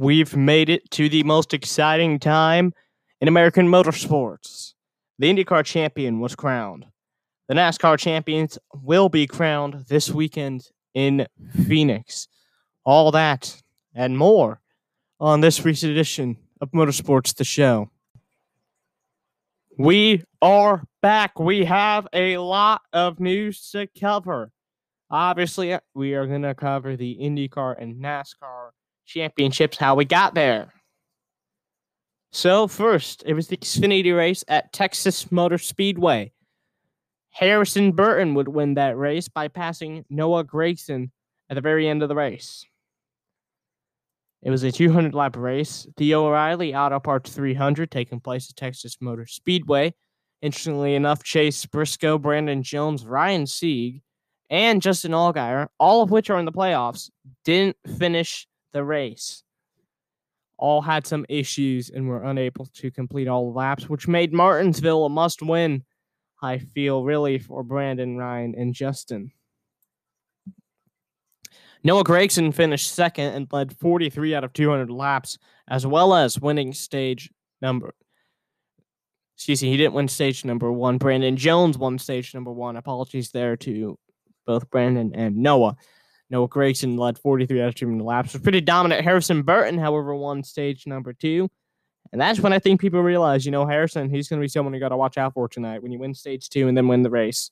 We've made it to the most exciting time in American motorsports. The IndyCar champion was crowned. The NASCAR champions will be crowned this weekend in Phoenix. All that and more on this week's edition of Motorsports the Show. We are back. We have a lot of news to cover. Obviously, we are going to cover the IndyCar and NASCAR championships, how we got there. So, first, it was the Xfinity race at Texas Motor Speedway. Harrison Burton would win that race by passing Noah Gragson at the very end of the race. It was a 200 lap race. The O'Reilly Auto Parts 300 taking place at Texas Motor Speedway. Interestingly enough, Chase Briscoe, Brandon Jones, Ryan Sieg, and Justin Allgaier, all of which are in the playoffs, didn't finish the race. All had some issues and were unable to complete all laps, which made Martinsville a must win, I feel, really, for Brandon, Ryan, and Justin. Noah Gragson finished second and led 43 out of 200 laps, as well as winning stage number. Excuse me, he didn't win stage number one. Brandon Jones won stage number one. Apologies there to both Brandon and Noah. Noah Gragson led 43 out of 200 laps. Was pretty dominant. Harrison Burton, however, won stage number two. And that's when I think people realize, you know, Harrison, he's going to be someone you got to watch out for tonight when you win stage two and then win the race.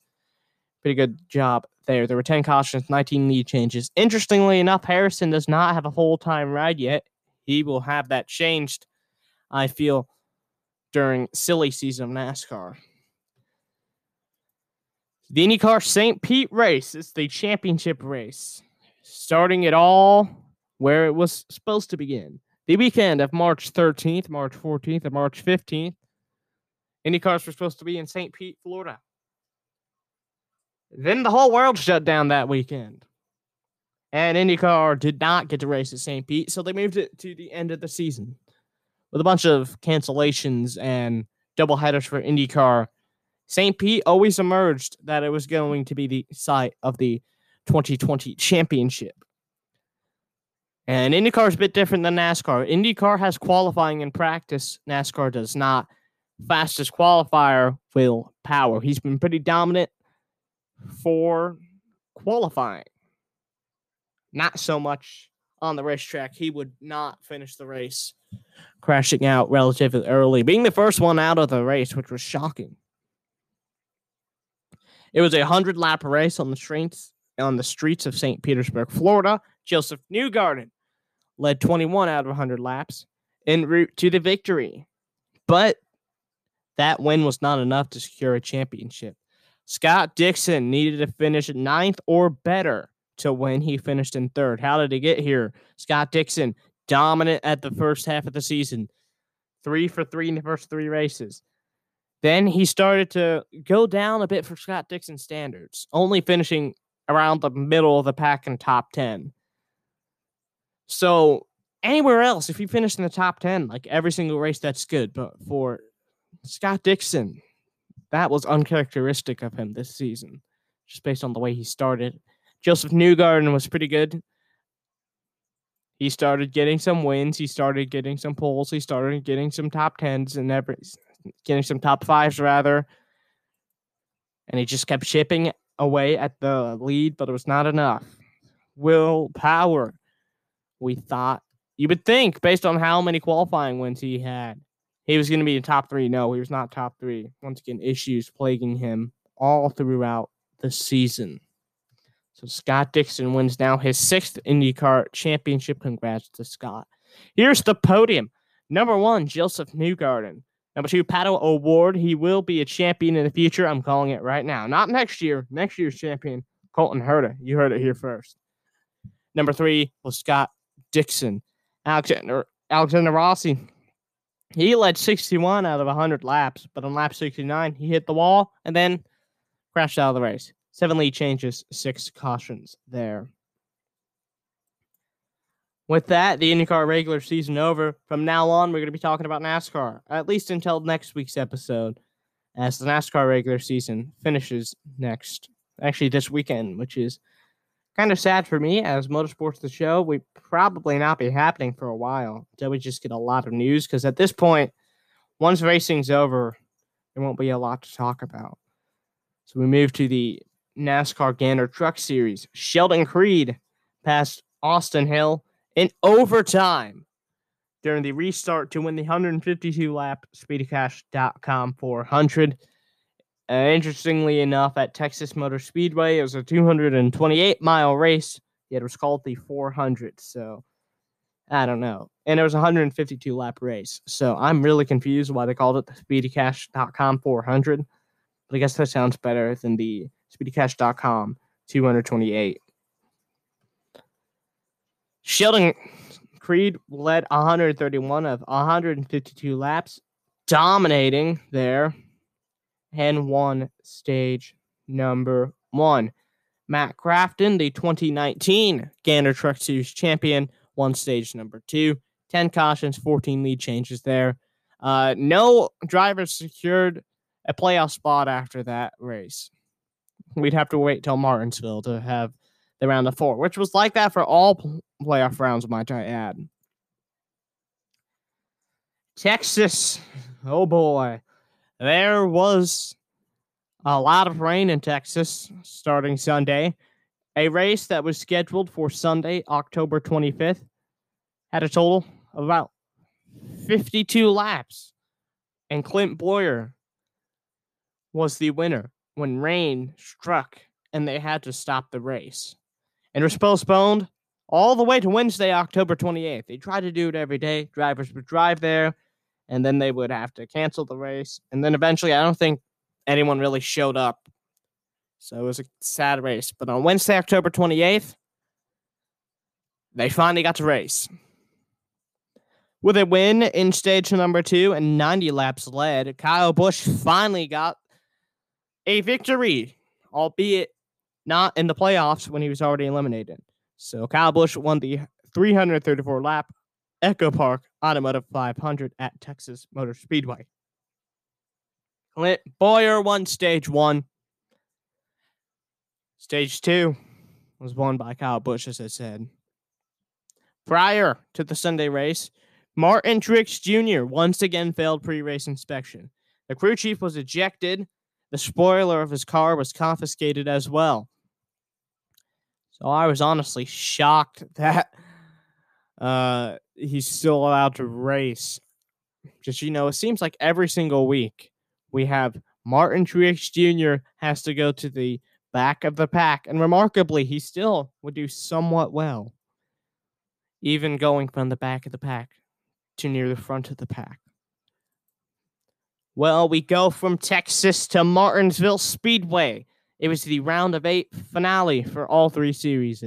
Pretty good job there. There were 10 cautions, 19 lead changes. Interestingly enough, Harrison does not have a full time ride yet. He will have that changed, I feel, during silly season of NASCAR. The IndyCar St. Pete race is the championship race, starting it all where it was supposed to begin. The weekend of March 13th, March 14th, and March 15th, IndyCars were supposed to be in St. Pete, Florida. Then the whole world shut down that weekend. And IndyCar did not get to race at St. Pete, so they moved it to the end of the season with a bunch of cancellations and double headers for IndyCar. St. Pete always emerged that it was going to be the site of the 2020 championship. And IndyCar is a bit different than NASCAR. IndyCar has qualifying in practice, NASCAR does not. Fastest qualifier, Will Power. He's been pretty dominant for qualifying. Not so much on the racetrack. He would not finish the race, crashing out relatively early, being the first one out of the race, which was shocking. It was a hundred lap race on the streets on the streets of St. Petersburg, Florida. Josef Newgarden led 21 out of 100 laps en route to the victory, but that win was not enough to secure a championship. Scott Dixon needed to finish ninth or better to win. He finished in third. How did he get here? Scott Dixon, dominant at the first half of the season, three for three in the first three races. Then he started to go down a bit for Scott Dixon standards, only finishing around the middle of the pack in top 10. So, anywhere else, if you finish in the top 10, like every single race, that's good. But for Scott Dixon, that was uncharacteristic of him this season, just based on the way he started. Josef Newgarden was pretty good. He started getting some wins. He started getting some pulls. He started getting some top tens and every, getting some top fives rather. And he just kept chipping away at the lead, but it was not enough. Will Power, we thought you would think based on how many qualifying wins he had, he was going to be in top three. No, he was not top three. Once again, issues plaguing him all throughout the season. So Scott Dixon wins now his sixth IndyCar championship. Congrats to Scott. Here's the podium. Number one, Josef Newgarden. Number two, Pato O'Ward. He will be a champion in the future. I'm calling it right now. Not next year. Next year's champion, Colton Herta. You heard it here first. Number three was Scott Dixon. Alexander Alexander Rossi he led 61 out of 100 laps, but on lap 69, he hit the wall and then crashed out of the race. Seven lead changes, six cautions there. With that, the IndyCar regular season over. From now on, we're going to be talking about NASCAR, at least until next week's episode, as the NASCAR regular season finishes next, actually this weekend, which is kind of sad for me as Motorsports the show. We probably not be happening for a while until we just get a lot of news because at this point, once racing's over, there won't be a lot to talk about. So we move to the NASCAR Gander Truck Series. Sheldon Creed passed Austin Hill in overtime during the restart to win the 152 lap SpeedyCash.com 400. Uh, interestingly enough, at Texas Motor Speedway, it was a 228 mile race, yet it was called the 400. So I don't know. And it was a 152 lap race. So I'm really confused why they called it the SpeedyCash.com 400. But I guess that sounds better than the SpeedyCash.com 228. Sheldon Creed led 131 of 152 laps, dominating there and won stage number one. Matt Crafton, the 2019 Gander Truck Series champion, won stage number two. 10 cautions, 14 lead changes there. Uh, no drivers secured a playoff spot after that race. We'd have to wait till Martinsville to have the round of four, which was like that for all playoff rounds, might I add. Texas, oh boy, there was a lot of rain in Texas starting Sunday. A race that was scheduled for Sunday, October 25th, had a total of about 52 laps. And Clint Bowyer was the winner when rain struck and they had to stop the race. And was postponed all the way to Wednesday, October 28th. They tried to do it every day. Drivers would drive there and then they would have to cancel the race. And then eventually, I don't think anyone really showed up. So it was a sad race. But on Wednesday, October 28th, they finally got to race. With a win in stage number two and 90 laps led, Kyle Busch finally got a victory, albeit not in the playoffs when he was already eliminated. So Kyle Busch won the 334 lap EchoPark Automotive 500 at Texas Motor Speedway. Clint Bowyer won stage one. Stage two was won by Kyle Busch, as I said. Prior to the Sunday race, Martin Truex Jr. once again failed pre race inspection. The crew chief was ejected. The spoiler of his car was confiscated as well. So I was honestly shocked that uh, he's still allowed to race. Just you know, it seems like every single week we have Martin Truex Jr. has to go to the back of the pack, and remarkably, he still would do somewhat well, even going from the back of the pack to near the front of the pack. Well, we go from Texas to Martinsville Speedway. It was the round of eight finale for all three series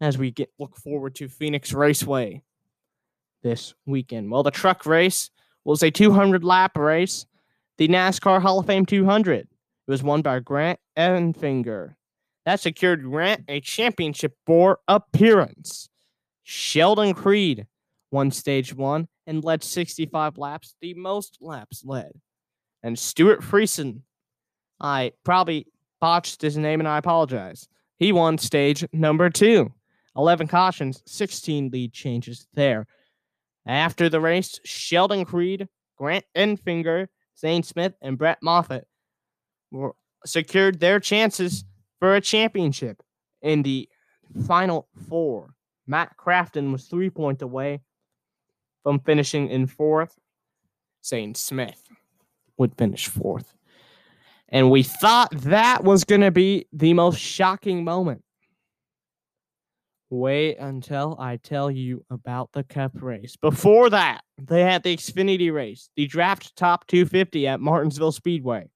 as we get look forward to Phoenix Raceway this weekend. Well, the truck race was a 200 lap race, the NASCAR Hall of Fame 200. It was won by Grant Enfinger. That secured Grant a championship for appearance. Sheldon Creed won stage one and led 65 laps, the most laps led. And Stewart Friesen, I probably botched his name and I apologize. He won stage number two. 11 cautions, 16 lead changes there. After the race, Sheldon Creed, Grant Enfinger, Zane Smith, and Brett Moffitt secured their chances for a championship in the final four. Matt Crafton was three points away from finishing in fourth. Zane Smith would finish fourth. And we thought that was going to be the most shocking moment Wait until I tell you about the Cup race. Before that, they had the Xfinity race, the draft top 250 at Martinsville Speedway.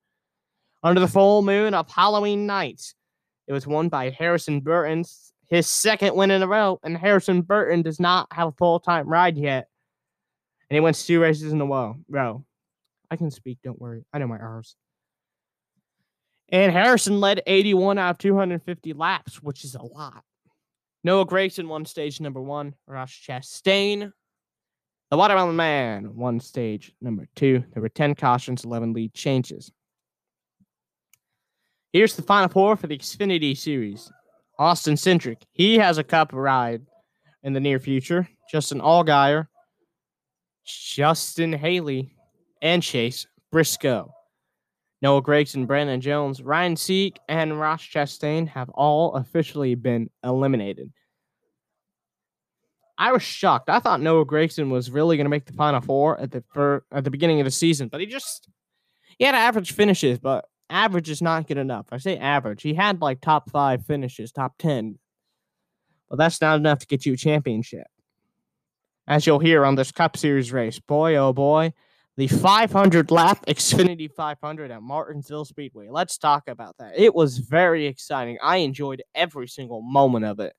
Under the full moon of Halloween night, it was won by Harrison Burton, his second win in a row, and Harrison Burton does not have a full time ride yet. And he wins two races in a row. I can speak, don't worry. I know my R's. And Harrison led 81 out of 250 laps, which is a lot. Noah Gragson won stage number one. Ross Chastain, the Watermelon Man, won stage number two. There were 10 cautions, 11 lead changes. Here's the final four for the Xfinity Series. Austin Cindric. He has a cup ride in the near future. Justin Allgaier, Justin Haley, and Chase Briscoe. Noah Gragson, Brandon Jones, Ryan Sieg, and Ross Chastain have all officially been eliminated. I was shocked. I thought Noah Gragson was really going to make the final four at the at the beginning of the season, but he just he had average finishes, but average is not good enough. I say average. He had like top five finishes, top ten, but that's not enough to get you a championship. As you'll hear on this Cup Series race, boy oh boy, the 500 lap Xfinity 500 at Martinsville Speedway. Let's talk about that. It was very exciting. I enjoyed every single moment of it.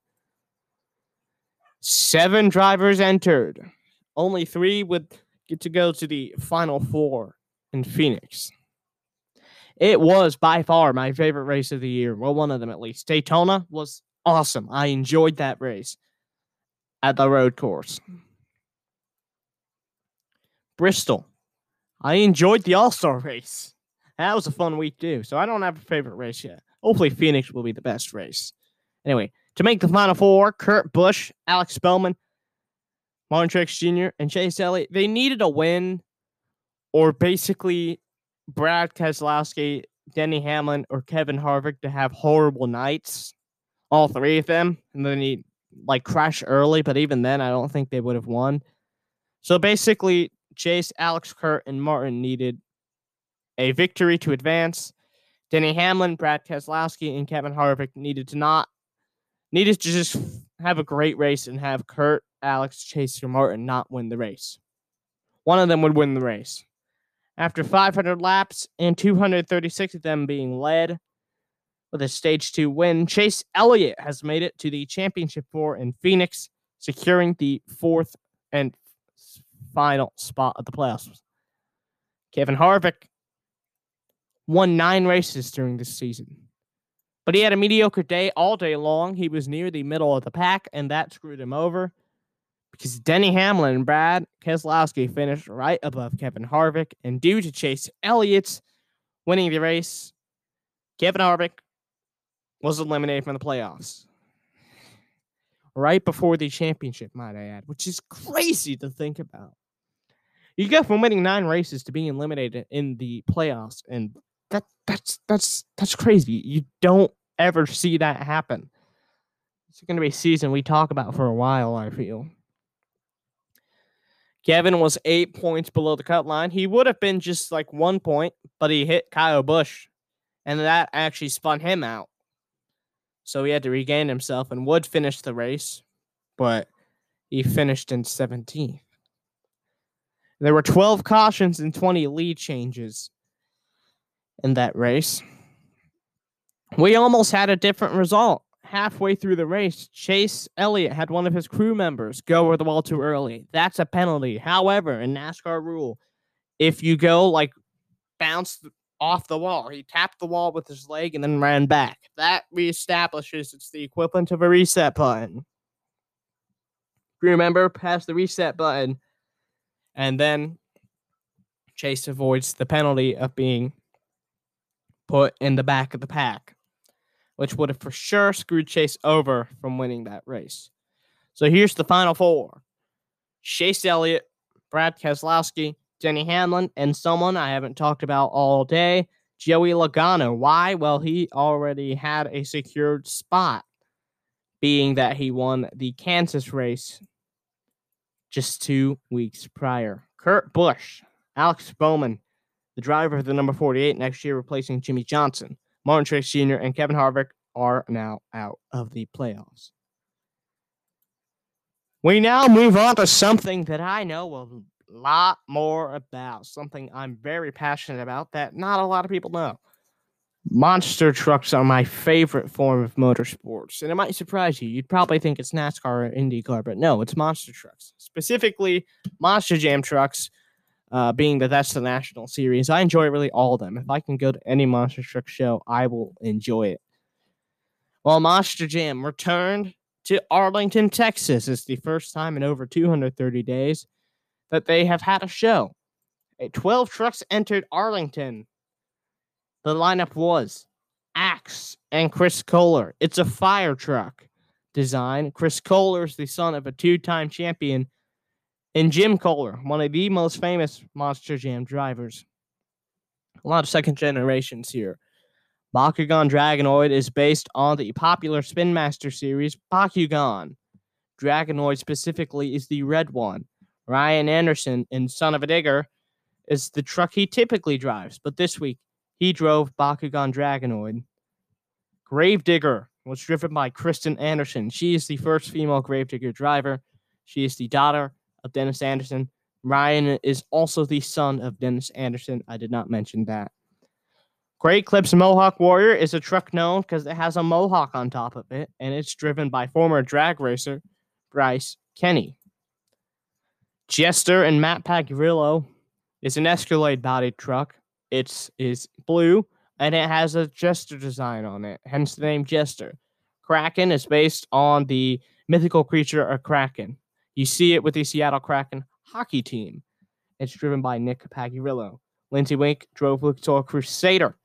Seven drivers entered. Only three would get to go to the final four in Phoenix. It was by far my favorite race of the year. Well, one of them at least. Daytona was awesome. I enjoyed that race at the road course. Bristol. I enjoyed the All Star race. That was a fun week too. So I don't have a favorite race yet. Hopefully, Phoenix will be the best race. Anyway, to make the Final Four, Kurt Busch, Alex Bowman, Martin Truex Jr., and Chase Elliott, they needed a win, or basically Brad Keselowski, Denny Hamlin, or Kevin Harvick to have horrible nights. All three of them, and then he like crash early. But even then, I don't think they would have won. So basically, Chase, Alex, Kurt, and Martin needed a victory to advance. Denny Hamlin, Brad Keselowski, and Kevin Harvick needed to not needed to just have a great race and have Kurt, Alex, Chase, or Martin not win the race. One of them would win the race. After 500 laps and 236 of them being led with a stage two win, Chase Elliott has made it to the championship four in Phoenix, securing the fourth and final spot of the playoffs. Kevin Harvick won nine races during this season. But he had a mediocre day all day long. He was near the middle of the pack, and that screwed him over because Denny Hamlin and Brad Keselowski finished right above Kevin Harvick. And due to Chase Elliott's winning the race, Kevin Harvick was eliminated from the playoffs. Right before the championship, might I add, which is crazy to think about. You go from winning nine races to being eliminated in the playoffs, and that that's that's that's crazy. You don't ever see that happen. It's going to be a season we talk about for a while. I feel. Kevin was eight points below the cut line. He would have been just like one point, but he hit Kyle Busch, and that actually spun him out. So he had to regain himself and would finish the race, but he finished in 17th. There were 12 cautions and 20 lead changes in that race. We almost had a different result. Halfway through the race, Chase Elliott had one of his crew members go over the wall too early. That's a penalty. However, in NASCAR rule, if you go like bounce off the wall, he tapped the wall with his leg and then ran back. That reestablishes it's the equivalent of a reset button. Crew member press the reset button, and then Chase avoids the penalty of being put in the back of the pack, which would have for sure screwed Chase over from winning that race. So here's the final four Chase Elliott, Brad Keselowski, Denny Hamlin, and someone I haven't talked about all day, Joey Logano. Why? Well, he already had a secured spot, being that he won the Kansas race just two weeks prior. Kurt Busch, Alex Bowman, the driver of the number 48 next year, replacing Jimmie Johnson. Martin Truex Jr. and Kevin Harvick are now out of the playoffs. We now move on to something that I know a lot more about, something I'm very passionate about that not a lot of people know. Monster trucks are my favorite form of motorsports, and it might surprise you. You'd probably think it's NASCAR or IndyCar, but no, it's monster trucks. Specifically, Monster Jam trucks, uh, being that that's the national series. I enjoy really all of them. If I can go to any monster truck show, I will enjoy it. Well, Monster Jam returned to Arlington, Texas. It's the first time in over 230 days that they have had a show. 12 trucks entered Arlington. The lineup was Axe, and Chris Koehler. It's a fire truck design. Chris Koehler is the son of a two time champion, and Jim Koehler, one of the most famous Monster Jam drivers. A lot of second generations here. Bakugan Dragonoid is based on the popular Spin Master series Bakugan. Dragonoid specifically is the red one. Ryan Anderson in Son of a Digger is the truck he typically drives, but this week he drove Bakugan Dragonoid. Gravedigger was driven by Kristen Anderson. She is the first female Gravedigger driver. She is the daughter of Dennis Anderson. Ryan is also the son of Dennis Anderson. I did not mention that. Great Clips Mohawk Warrior is a truck known because it has a mohawk on top of it, and it's driven by former drag racer Bryce Kenny. Jester and Matt Pagurillo is an Escalade bodied truck. It's is blue and it has a Jester design on it, hence the name Jester. Kraken is based on the mythical creature of Kraken. You see it with the Seattle Kraken hockey team. It's driven by Nick Pagurillo. Linsey Weenk drove Luxor Crusader.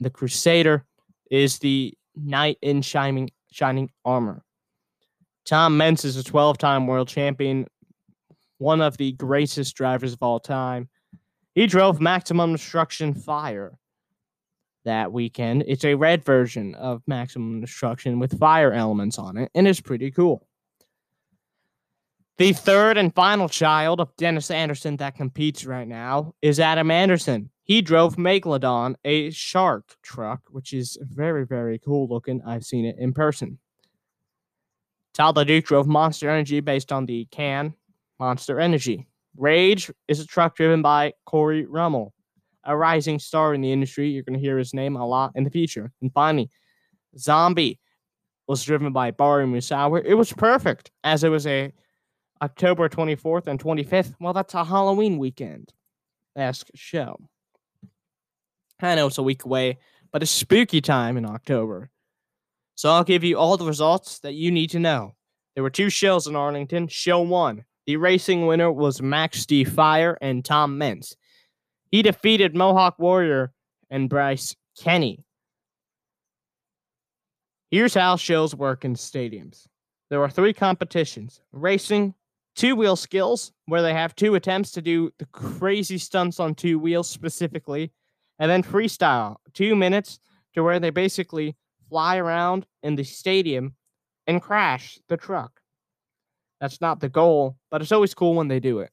The Crusader is the knight in shining shining armor. Tom Meents is a 12-time world champion, one of the greatest drivers of all time. He drove Maximum Destruction Fire that weekend. It's a red version of Maximum Destruction with fire elements on it, and it's pretty cool. The third and final child of Dennis Anderson that competes right now is Adam Anderson. He drove Megalodon, a shark truck, which is very, very cool looking. I've seen it in person. Todd LeDuc drove Monster Energy based on the can Monster Energy. Rage is a truck driven by Corey Rummel, a rising star in the industry. You're going to hear his name a lot in the future. And finally, Zombie was driven by Bari Musawwir. It was perfect as it was a October 24th and 25th. Well, that's a Halloween weekend esque show. I know it's a week away, but it's spooky time in October. So I'll give you all the results that you need to know. There were two shows in Arlington. Show one, the racing winner was Max D. Fire and Tom Meents. He defeated Mohawk Warrior and Bryce Kenny. Here's how shows work in stadiums. There are three competitions racing, two wheel skills, where they have two attempts to do the crazy stunts on two wheels specifically, and then freestyle, two minutes to where they basically fly around in the stadium and crash the truck. That's not the goal, but it's always cool when they do it.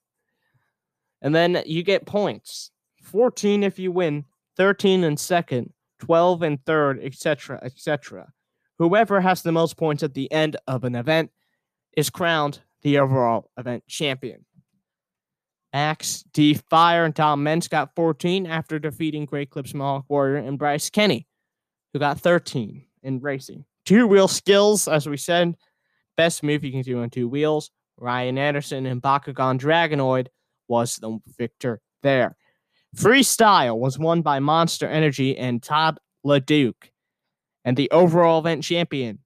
And then you get points 14 if you win, 13 in second, 12 in third, etc., etc. Whoever has the most points at the end of an event is crowned the overall event champion. Max D. Fire and Tom Meents got 14 after defeating Great Clips Mohawk Warrior and Bryce Kenny, who got 13 in racing. Two wheel skills, as we said, best move you can do on two wheels. Ryan Anderson and Bakugan Dragonoid was the victor there. Freestyle was won by Monster Energy and Todd LeDuc. And the overall event champion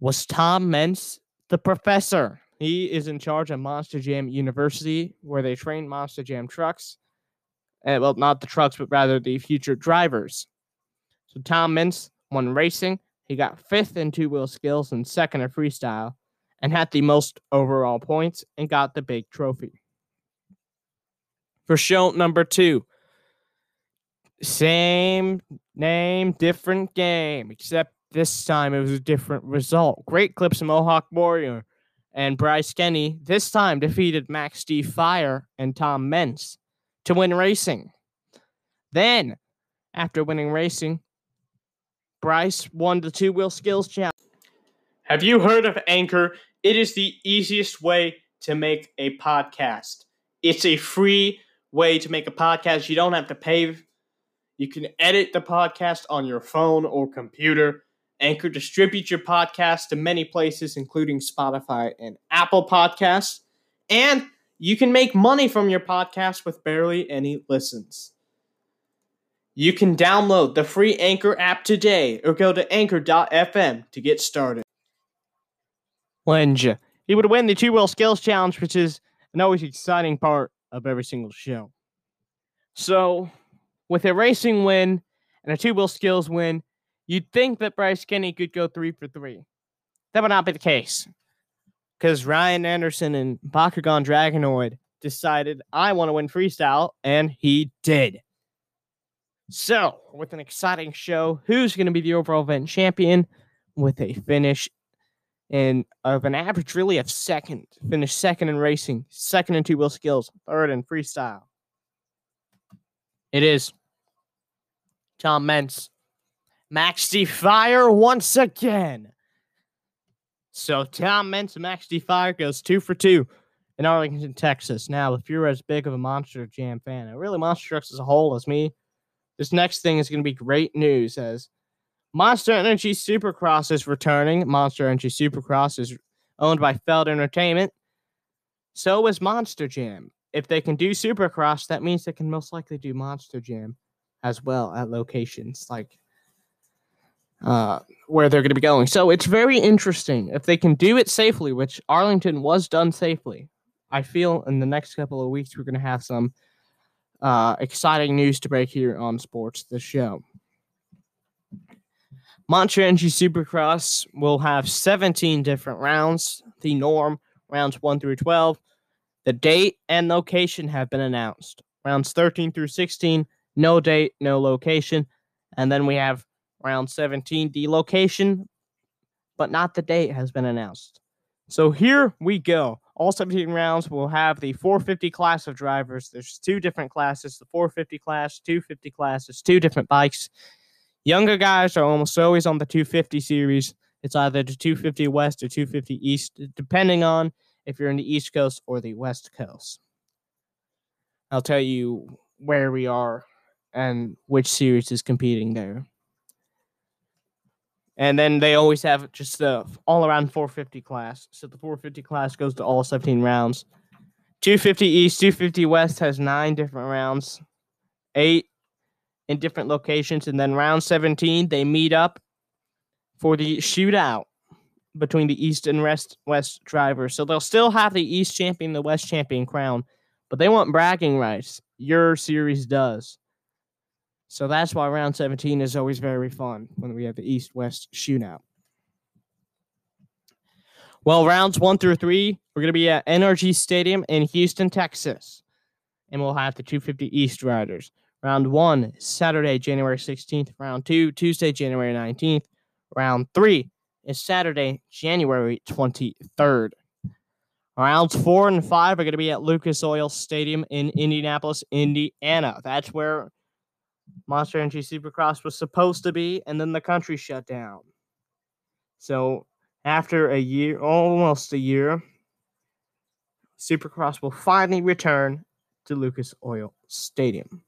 was Tom Meents, the professor. He is in charge of Monster Jam University, where they train Monster Jam trucks. And, well, not the trucks, but rather the future drivers. So Tom Meents won racing. He got fifth in two wheel skills and second in freestyle, and had the most overall points and got the big trophy. For show number two, same name, different game, except this time it was a different result. Great clips of Mohawk Warrior and Bryce Kenny this time defeated Max D. Fire and Tom Meents to win racing. Then, after winning racing, Bryce won the two wheel skills challenge. Have you heard of Anchor? It is the easiest way to make a podcast. It's a free way to make a podcast. You don't have to pay. You can edit the podcast on your phone or computer. Anchor distributes your podcast to many places, including Spotify and Apple Podcasts. And you can make money from your podcast with barely any listens. You can download the free Anchor app today or go to anchor.fm to get started. Lenge. He would win the two wheel skills challenge, which is an always exciting part of every single show. So, with a racing win and a two wheel skills win, you'd think that Bryce Kenny could go three for three. That would not be the case. Because Ryan Anderson and Bakugan Dragonoid decided, I want to win freestyle, and he did. So, with an exciting show, who's going to be the overall event champion with a finish and of an average really of second, finished second in racing, second in two wheel skills, third in freestyle. It is Tom Meents, Max Fire once again. So Tom and Max Fire goes two for two in Arlington, Texas. Now, if you're as big of a Monster Jam fan, and really Monster Trucks as a whole as me, this next thing is going to be great news as Monster Energy Supercross is returning. Monster Energy Supercross is owned by Feld Entertainment. So is Monster Jam. If they can do Supercross, that means they can most likely do Monster Jam as well at locations like uh, where they're going to be going. So it's very interesting. If they can do it safely, which Arlington was done safely, I feel in the next couple of weeks we're going to have some uh, exciting news to break here on Sports the Show. Monster Energy Supercross will have 17 different rounds. The norm, rounds 1 through 12. The date and location have been announced. Rounds 13 through 16, no date, no location. And then we have round 17, the location, but not the date has been announced. So here we go. All 17 rounds will have the 450 class of drivers. There's two different classes the 450 class, 250 classes, two different bikes. Younger guys are almost always on the 250 series. It's either the 250 West or 250 East, depending on if you're in the East Coast or the West Coast. I'll tell you where we are and which series is competing there. And then they always have just the all around 450 class. So the 450 class goes to all 17 rounds. 250 East, 250 West has nine different rounds, eight in different locations. And then round 17, they meet up for the shootout between the East and West, West drivers. So they'll still have the East champion, the West champion crown, but they want bragging rights. Your series does. So that's why round 17 is always very fun when we have the East West shootout. Well, rounds one through three, we're going to be at NRG Stadium in Houston, Texas. And we'll have the 250 East Riders. Round one, Saturday, January 16th. Round two, Tuesday, January 19th. Round three is Saturday, January 23rd. Rounds four and five are going to be at Lucas Oil Stadium in Indianapolis, Indiana. That's where Monster Energy Supercross was supposed to be, and then the country shut down. So after a year, almost a year, Supercross will finally return to Lucas Oil Stadium.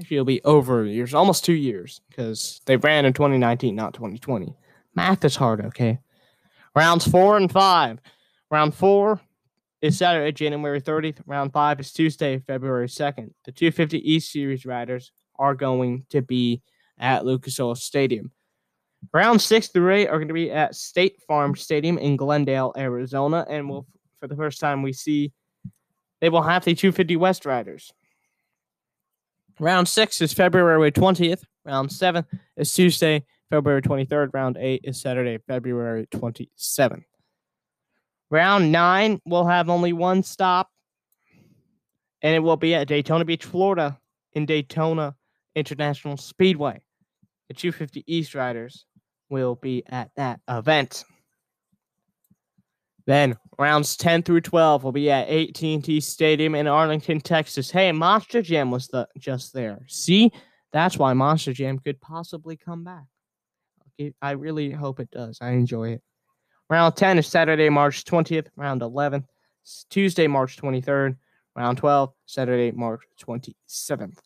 Actually, it'll be over years, almost two years, because they ran in 2019, not 2020. Math is hard, okay? Rounds four and five. Round four is Saturday, January 30th. Round five is Tuesday, February 2nd. The 250 East Series riders are going to be at Lucas Oil Stadium. Round six through eight are going to be at State Farm Stadium in Glendale, Arizona, and we'll, for the first time, we see they will have the 250 West Riders. Round six is February 20th. Round seven is Tuesday, February 23rd. Round eight is Saturday, February 27th. Round nine will have only one stop, and it will be at Daytona Beach, Florida, in Daytona International Speedway. The 250 East Riders will be at that event. Then rounds 10 through 12 will be at AT&T Stadium in Arlington, Texas. Hey, Monster Jam was the, just there. See, that's why Monster Jam could possibly come back. I really hope it does. I enjoy it. Round 10 is Saturday, March 20th. Round 11, Tuesday, March 23rd. Round 12, Saturday, March 27th.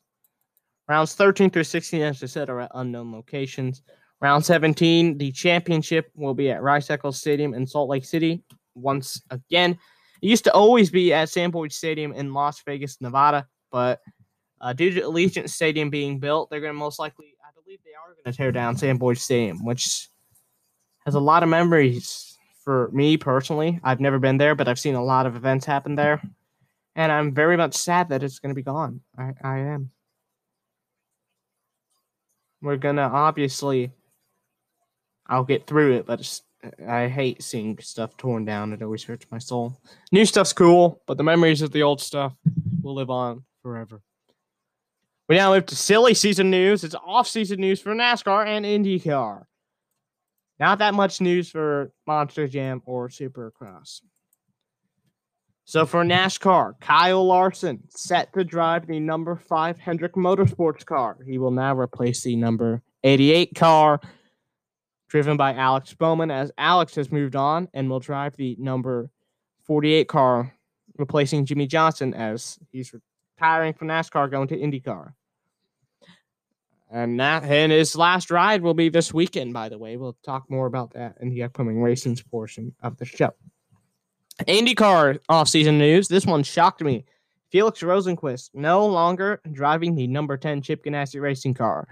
Rounds 13 through 16, as I said, are at unknown locations. Round 17, the championship will be at Rice Eccles Stadium in Salt Lake City once again. It used to always be at Sam Boyd Stadium in Las Vegas, Nevada, but uh, due to Allegiant Stadium being built, they're going to most likely, I believe they are going to tear down Sam Boyd Stadium, which has a lot of memories for me personally. I've never been there, but I've seen a lot of events happen there. And I'm very much sad that it's going to be gone. I, I am. We're gonna obviously. I'll get through it, but I hate seeing stuff torn down. It always hurts my soul. New stuff's cool, but the memories of the old stuff will live on forever. We now move to silly season news. It's off-season news for NASCAR and IndyCar. Not that much news for Monster Jam or Supercross. So for NASCAR, Kyle Larson set to drive the number five Hendrick Motorsports car. He will now replace the number 88 car driven by Alex Bowman as Alex has moved on and will drive the number 48 car, replacing Jimmie Johnson as he's retiring from NASCAR going to IndyCar. And that and his last ride will be this weekend, by the way. We'll talk more about that in the upcoming racing portion of the show. IndyCar off-season news. This one shocked me. Felix Rosenqvist no longer driving the number 10 Chip Ganassi racing car.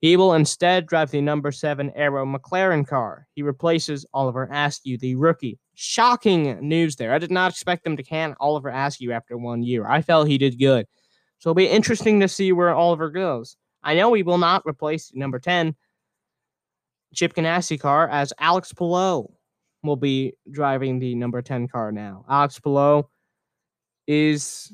He will instead drive the number 7 Arrow McLaren car. He replaces Oliver Askew, the rookie. Shocking news there. I did not expect them to can Oliver Askew after one year. I felt he did good. So it'll be interesting to see where Oliver goes. I know he will not replace number 10 Chip Ganassi car as Alex Palou will be driving the number 10 car now. Alex Palou is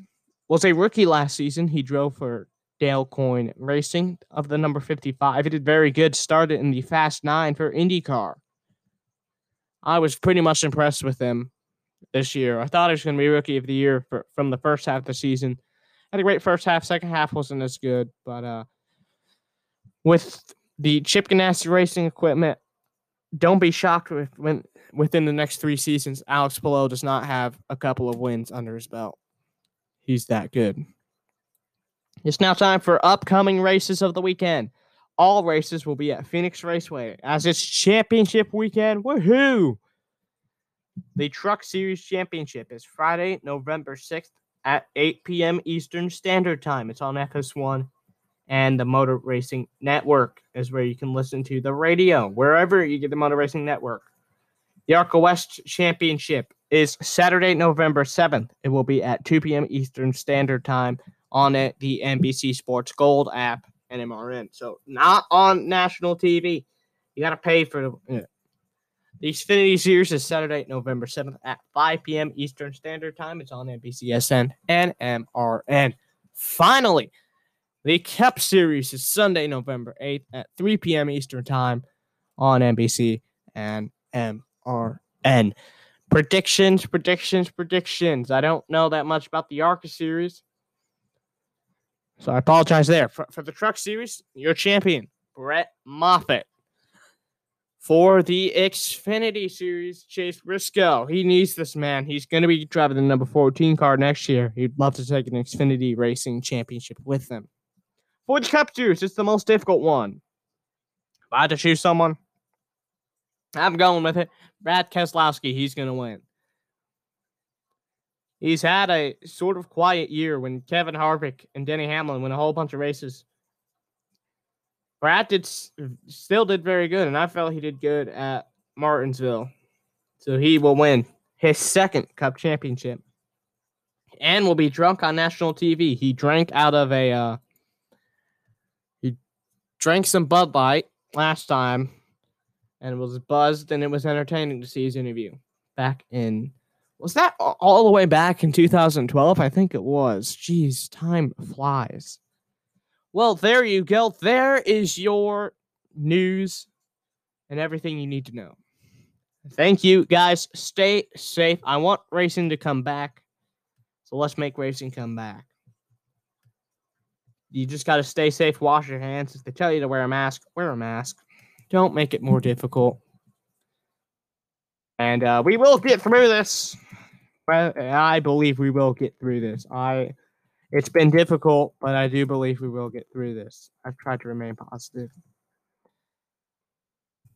was a rookie last season. He drove for Dale Coyne Racing of the number 55. He did very good. Started in the Fast Nine for IndyCar. I was pretty much impressed with him this year. I thought he was going to be Rookie of the Year for, from the first half of the season. Had a great first half. Second half wasn't as good, but uh, with the Chip Ganassi Racing equipment, don't be shocked when within the next three seasons, Alex Palou does not have a couple of wins under his belt. He's that good. It's now time for upcoming races of the weekend. All races will be at Phoenix Raceway as it's championship weekend. Woohoo! The Truck Series Championship is Friday, November 6th at 8 p.m. Eastern Standard Time. It's on FS1 and the Motor Racing Network is where you can listen to the radio, wherever you get the Motor Racing Network. The ARCA West Championship is Saturday, November 7th. It will be at 2 p.m. Eastern Standard Time on it, the NBC Sports Gold app and MRN. So not on national TV. You got to pay for the. The Xfinity Series is Saturday, November 7th at 5 p.m. Eastern Standard Time. It's on NBCSN and MRN. Finally, the Cup Series is Sunday, November 8th at 3 p.m. Eastern Time on NBC and MRN. Predictions, predictions, predictions. I don't know that much about the ARCA series. So I apologize there. For, for the truck series, your champion, Brett Moffitt. For the Xfinity series, Chase Briscoe. He needs this man. He's going to be driving the number 14 car next year. He'd love to take an Xfinity Racing Championship with him. For the Cup Series, it's the most difficult one. If I had to choose someone, I'm going with it. Brad Keselowski, he's going to win. He's had a sort of quiet year when Kevin Harvick and Denny Hamlin win a whole bunch of races. Brad did still did very good, and I felt he did good at Martinsville. So he will win his second Cup championship, and will be drunk on national TV. He drank out of a uh, he drank some Bud Light last time and was buzzed, and it was entertaining to see his interview back in. Was that all the way back in 2012? I think it was. Jeez, time flies. Well, there you go. There is your news and everything you need to know. Thank you, guys. Stay safe. I want racing to come back. So let's make racing come back. You just got to stay safe, wash your hands. If they tell you to wear a mask, wear a mask. Don't make it more difficult. And uh, we will get through this. Well, I believe we will get through this. I, it's been difficult, but I do believe we will get through this. I've tried to remain positive.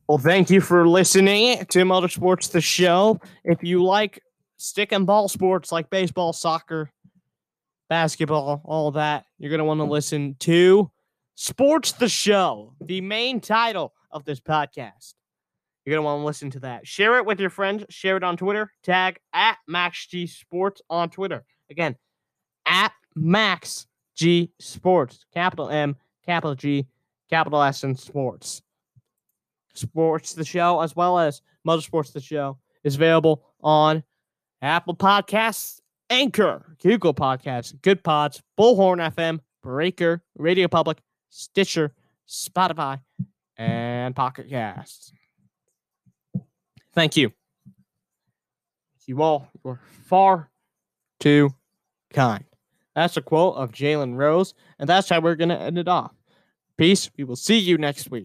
Well, thank you for listening to Motorsports the Show. If you like stick and ball sports like baseball, soccer, basketball, all that, you're going to want to listen to Sports the Show, the main title of this podcast. You're going to want to listen to that. Share it with your friends. Share it on Twitter. Tag at Max G Sports on Twitter. Again, at Max G Sports. Capital M, capital G, capital S in sports. Sports the show as well as Motorsports the show is available on Apple Podcasts, Anchor, Google Podcasts, Good Pods, Bullhorn FM, Breaker, Radio Public, Stitcher, Spotify, and Pocket Casts. Thank you. You all were far too kind. That's a quote of Jalen Rose, and that's how we're going to end it off. Peace. We will see you next week.